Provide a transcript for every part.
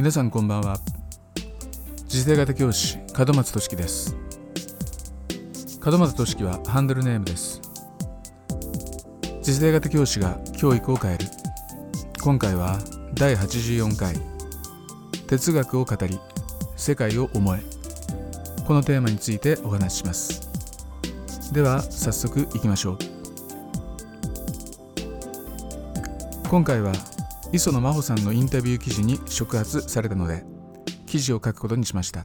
皆さんこんばんは。次世型教師門松俊樹です。門松俊樹はハンドルネームです。次世型教師が教育を変える。今回は第84回哲学を語り世界を思え。このテーマについてお話しします。では早速いきましょう。今回は磯野真帆さんのインタビュー記事に触発されたので記事を書くことにしました。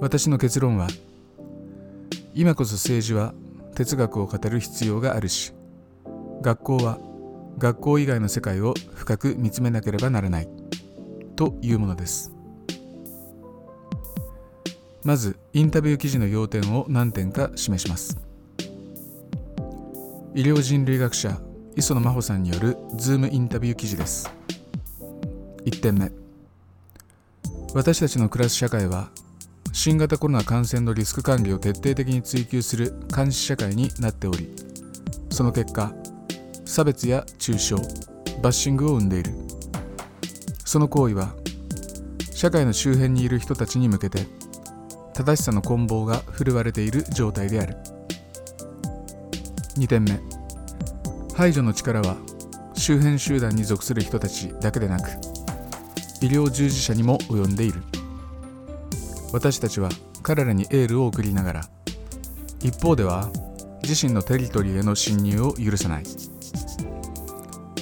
私の結論は今こそ政治は哲学を語る必要があるし学校は学校以外の世界を深く見つめなければならないというものです。まずインタビュー記事の要点を何点か示します。医療人類学者磯野真帆さんによるズームインタビュー記事です。1点目。私たちの暮らす社会は新型コロナ感染のリスク管理を徹底的に追求する監視社会になっておりその結果差別や中傷バッシングを生んでいる。その行為は社会の周辺にいる人たちに向けて正しさの棍棒が振るわれている状態である。2点目。排除の力は周辺集団に属する人たちだけでなく医療従事者にも及んでいる。私たちは彼らにエールを送りながら一方では自身のテリトリーへの侵入を許さない。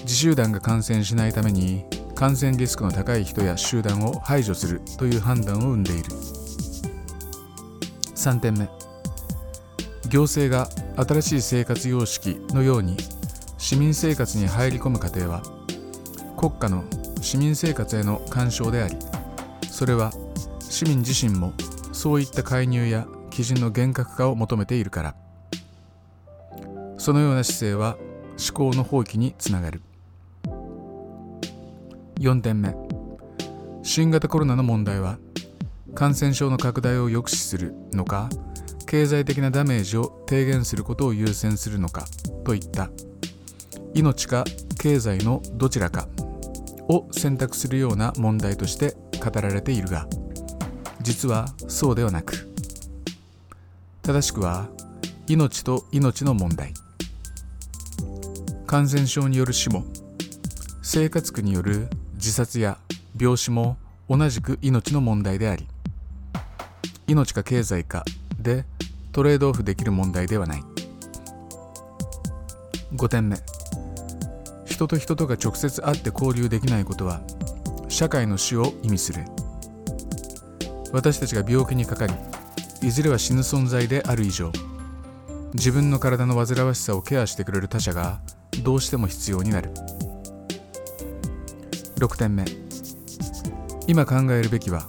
自集団が感染しないために感染リスクの高い人や集団を排除するという判断を生んでいる。3点目。行政が新しい生活様式のように市民生活に入り込む過程は国家の市民生活への干渉でありそれは市民自身もそういった介入や基準の厳格化を求めているから。そのような姿勢は思考の放棄につながる。4点目。新型コロナの問題は感染症の拡大を抑止するのか経済的なダメージを低減することを優先するのかといった。命か経済のどちらかを選択するような問題として語られているが実はそうではなく正しくは命と命の問題。感染症による死も生活苦による自殺や病死も同じく命の問題であり命か経済かでトレードオフできる問題ではない。5点目。人と人とが直接会って交流できないことは社会の死を意味する。私たちが病気にかかりいずれは死ぬ存在である以上自分の体の煩わしさをケアしてくれる他者がどうしても必要になる。6点目。今考えるべきは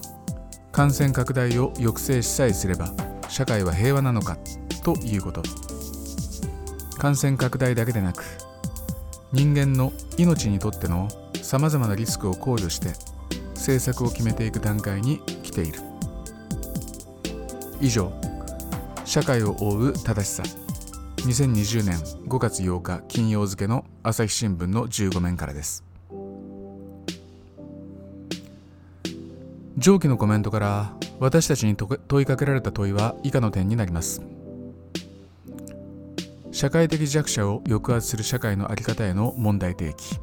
感染拡大を抑制しさえすれば社会は平和なのかということ。感染拡大だけでなく人間の命にとってのさまざまなリスクを考慮して政策を決めていく段階に来ている。以上社会を覆う正しさ。2020年5月8日金曜付の朝日新聞の15面からです。上記のコメントから私たちに問いかけられた問いは以下の点になります。社会的弱者を抑圧する社会の在り方への問題提起。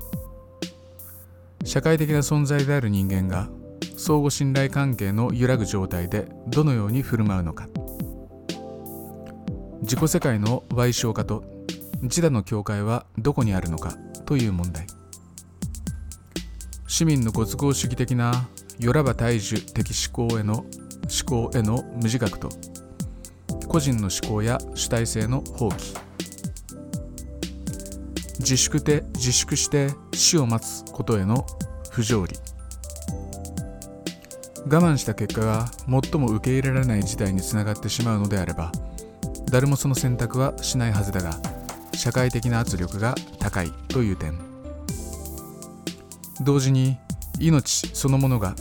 社会的な存在である人間が相互信頼関係の揺らぐ状態でどのように振る舞うのか。自己世界の賠償化と自他の境界はどこにあるのかという問題。市民のご都合主義的なよらば大樹的思考への思考への無自覚と個人の思考や主体性の放棄。自粛て自粛して死を待つことへの不条理。我慢した結果が最も受け入れられない事態につながってしまうのであれば誰もその選択はしないはずだが社会的な圧力が高いという点。同時に命そのものが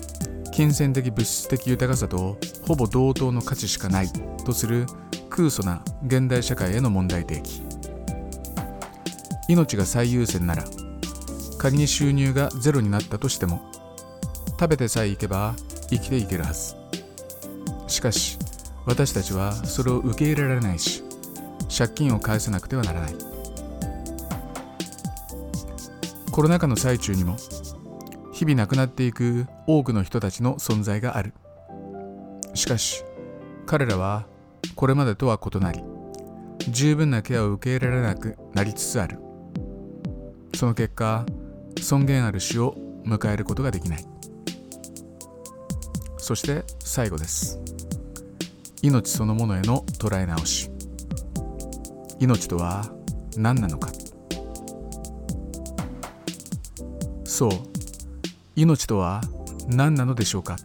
金銭的物質的豊かさとほぼ同等の価値しかないとする空疎な現代社会への問題提起。命が最優先なら仮に収入がゼロになったとしても食べてさえいけば生きていけるはず。しかし私たちはそれを受け入れられないし借金を返さなくてはならない。コロナ禍の最中にも日々亡くなっていく多くの人たちの存在がある。しかし彼らはこれまでとは異なり十分なケアを受け入れられなくなりつつある。その結果尊厳ある死を迎えることができない。そして最後です。命そのものへの捉え直し。命とは何なのか。そう。命とは何なのでしょうか。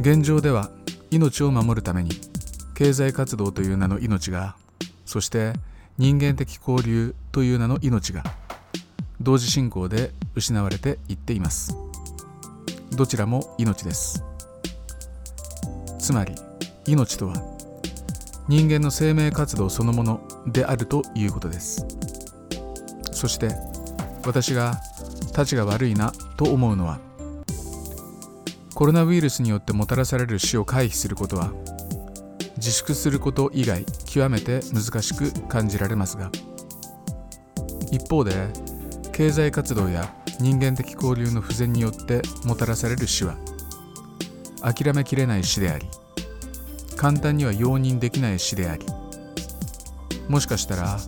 現状では命を守るために経済活動という名の命がそして人間的交流という名の命が同時進行で失われていっています。どちらも命です。つまり命とは人間の生命活動そのものであるということです。そして私がたちが悪いなと思うのはコロナウイルスによってもたらされる死を回避することは自粛すること以外極めて難しく感じられますが一方で経済活動や人間的交流の不全によってもたらされる死は諦めきれない死であり簡単には容認できない死でありもしかしたら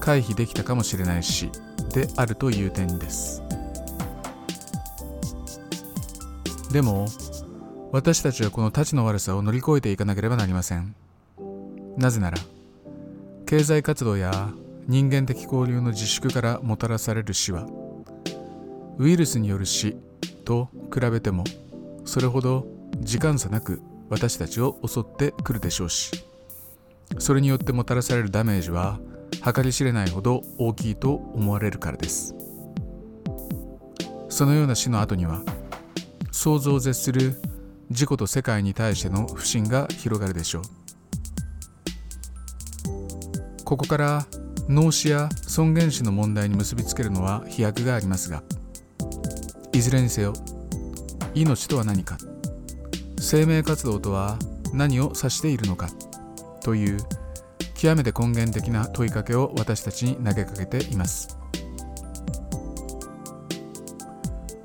回避できたかもしれない死であるという点です。でも私たちはこの太刀の悪さを乗り越えていかなければなりません。なぜなら経済活動や人間的交流の自粛からもたらされる死はウイルスによる死と比べてもそれほど時間差なく私たちを襲ってくるでしょうしそれによってもたらされるダメージは計り知れないほど大きいと思われるからです。そのような死の後には想像を絶する自己と世界に対しての不信が広がるでしょう。ここから脳死や尊厳死の問題に結びつけるのは飛躍がありますがいずれにせよ命とは何か生命活動とは何を指しているのかという極めて根源的な問いかけを私たちに投げかけています。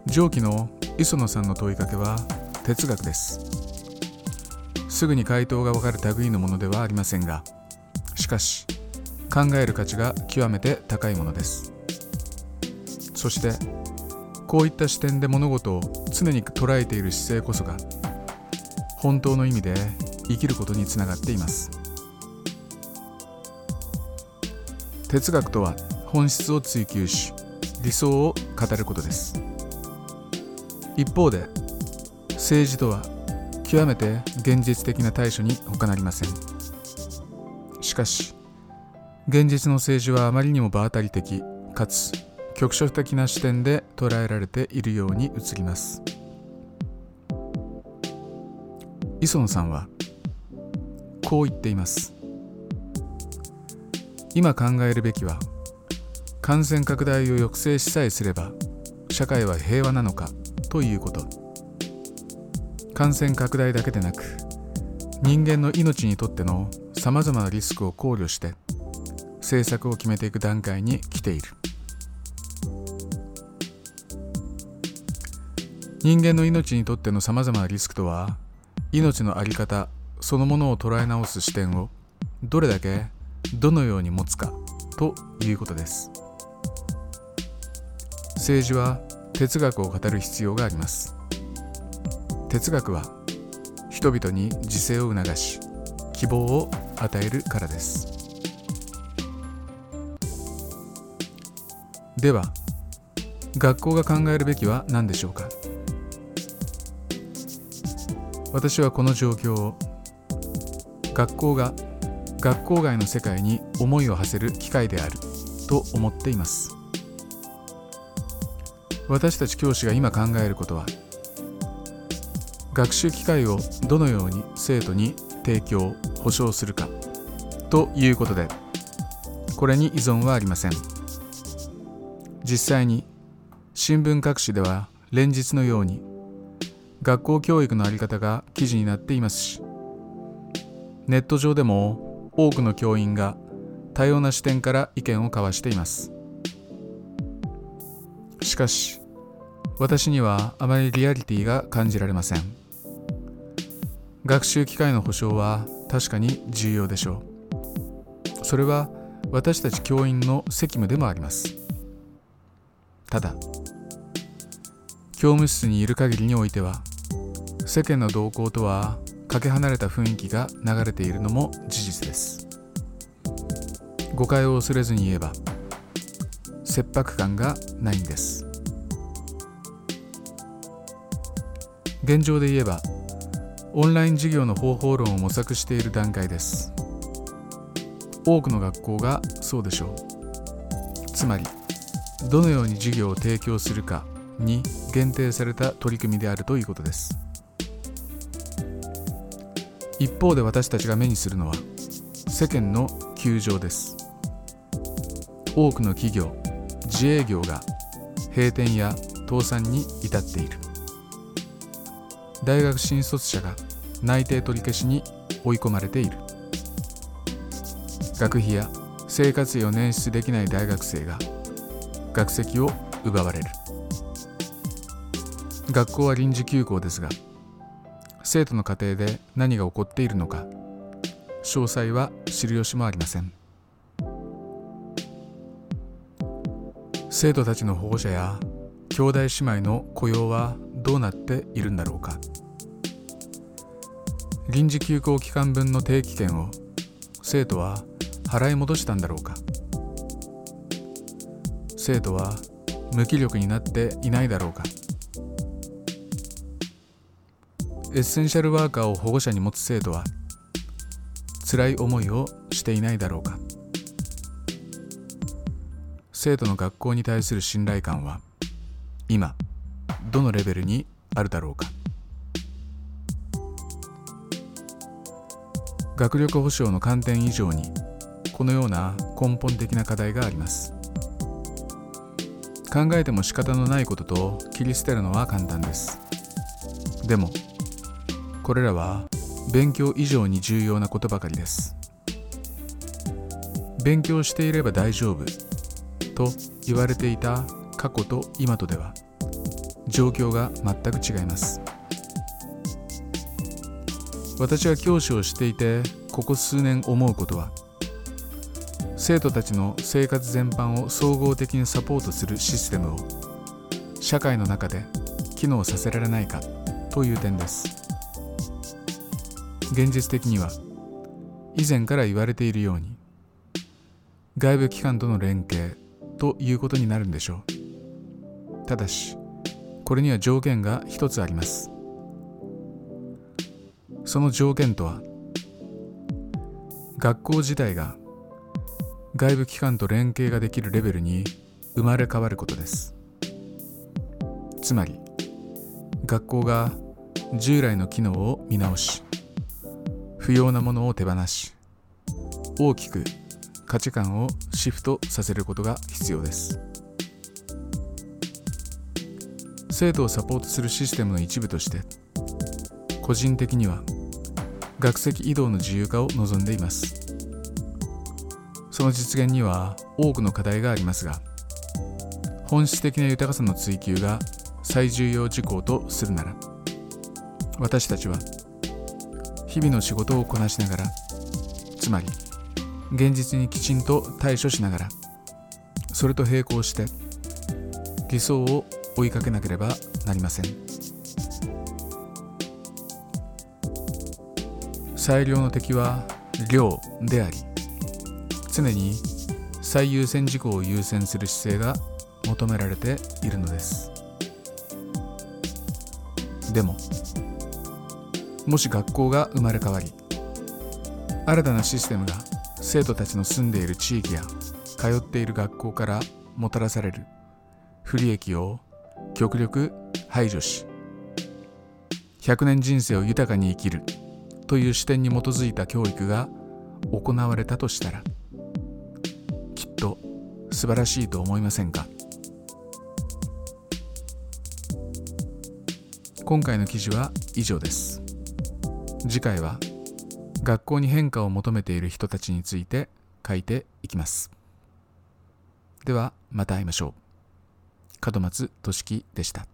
上記の磯野さんの問いかけは哲学です。すぐに回答がわかる類のものではありませんがしかし考える価値が極めて高いものです。そしてこういった視点で物事を常に捉えている姿勢こそが本当の意味で生きることにつながっています。哲学とは本質を追求し理想を語ることです。一方で政治とは極めて現実的な対処に他なりません。しかし現実の政治はあまりにも場当たり的かつ局所的な視点で捉えられているように映ります。磯野さんはこう言っています。今考えるべきは感染拡大を抑制しさえすれば社会は平和なのかということ。感染拡大だけでなく人間の命にとってのさまざまなリスクを考慮して政策を決めていく段階に来ている。人間の命にとってのさまざまなリスクとは命の在り方そのものを捉え直す視点をどれだけどのように持つかということです。政治は哲学を語る必要があります。哲学は人々に自制を促し希望を与えるからです。では学校が考えるべきは何でしょうか？私はこの状況を学校が学校外の世界に思いを馳せる機会であると思っています。私たち教師が今考えることは学習機会をどのように生徒に提供保障するかということでこれに依存はありません。実際に新聞各紙では連日のように学校教育の在り方が記事になっていますしネット上でも多くの教員が多様な視点から意見を交わしています。しかし私にはあまりリアリティが感じられません。学習機会の保障は確かに重要でしょう。それは私たち教員の責務でもあります。ただ教務室にいる限りにおいては世間の動向とはかけ離れた雰囲気が流れているのも事実です。誤解を恐れずに言えば切迫感がないんです。現状で言えばオンライン授業の方法論を模索している段階です。多くの学校がそうでしょう。つまりどのように授業を提供するかに限定された取り組みであるということです。一方で私たちが目にするのは世間の窮状です。多くの企業自営業が閉店や倒産に至っている。大学新卒者が内定取り消しに追い込まれている。学費や生活費を捻出できない大学生が学籍を奪われる。学校は臨時休校ですが生徒の家庭で何が起こっているのか詳細は知る由もありません。生徒たちの保護者や兄弟姉妹の雇用はどうなっているんだろうか。臨時休校期間分の定期券を生徒は払い戻したんだろうか。生徒は無気力になっていないだろうか。エッセンシャルワーカーを保護者に持つ生徒は辛い思いをしていないだろうか。生徒の学校に対する信頼感は今どのレベルにあるだろうか。学力保障の観点以上にこのような根本的な課題があります。考えても仕方のないことと切り捨てるのは簡単です。でもこれらは勉強以上に重要なことばかりです。勉強していれば大丈夫と言われていた過去と今とでは状況が全く違います。私は教師をしていてここ数年思うことは生徒たちの生活全般を総合的にサポートするシステムを社会の中で機能させられないかという点です。現実的には以前から言われているように外部機関との連携ということになるんでしょう。ただしこれには条件が一つあります。その条件とは学校自体が外部機関と連携ができるレベルに生まれ変わることです。つまり学校が従来の機能を見直し不要なものを手放し大きく価値観をシフトさせることが必要です。生徒をサポートするシステムの一部として個人的には学籍移動の自由化を望んでいます。その実現には多くの課題がありますが本質的な豊かさの追求が最重要事項とするなら私たちは日々の仕事をこなしながらつまり現実にきちんと対処しながらそれと並行して理想を追いかけなければなりません。最良の敵は量であり常に最優先事項を優先する姿勢が求められているのです。でももし学校が生まれ変わり新たなシステムが生徒たちの住んでいる地域や通っている学校からもたらされる不利益を極力排除し100年人生を豊かに生きるという視点に基づいた教育が行われたとしたら素晴らしいと思いませんか？今回の記事は以上です。次回は学校に変化を求めている人たちについて書いていきます。ではまた会いましょう。門松俊樹でした。